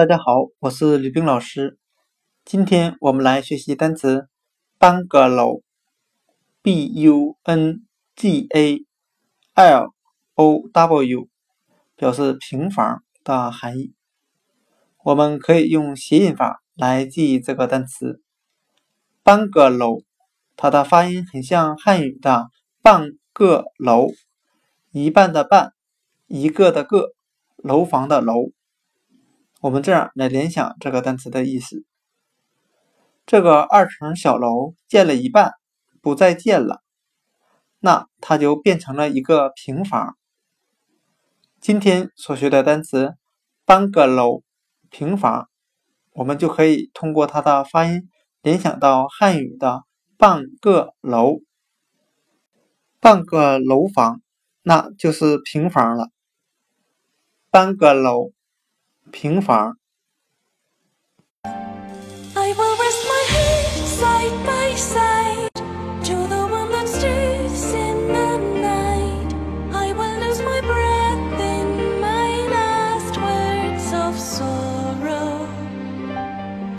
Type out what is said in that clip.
大家好，我是吕冰老师。今天我们来学习单词 bungalow，b u n g a l o w，表示平房的含义。我们可以用谐音法来记忆这个单词 bungalow，它的发音很像汉语的半个楼，一半的半，一个的个，楼房的楼。我们这样来联想这个单词的意思：这个二层小楼建了一半，不再建了，那它就变成了一个平房。今天所学的单词 “bungalow” 平房，我们就可以通过它的发音联想到汉语的“半个楼”，半个楼房，那就是平房了。bungalow。平房。I will rest my head side by side.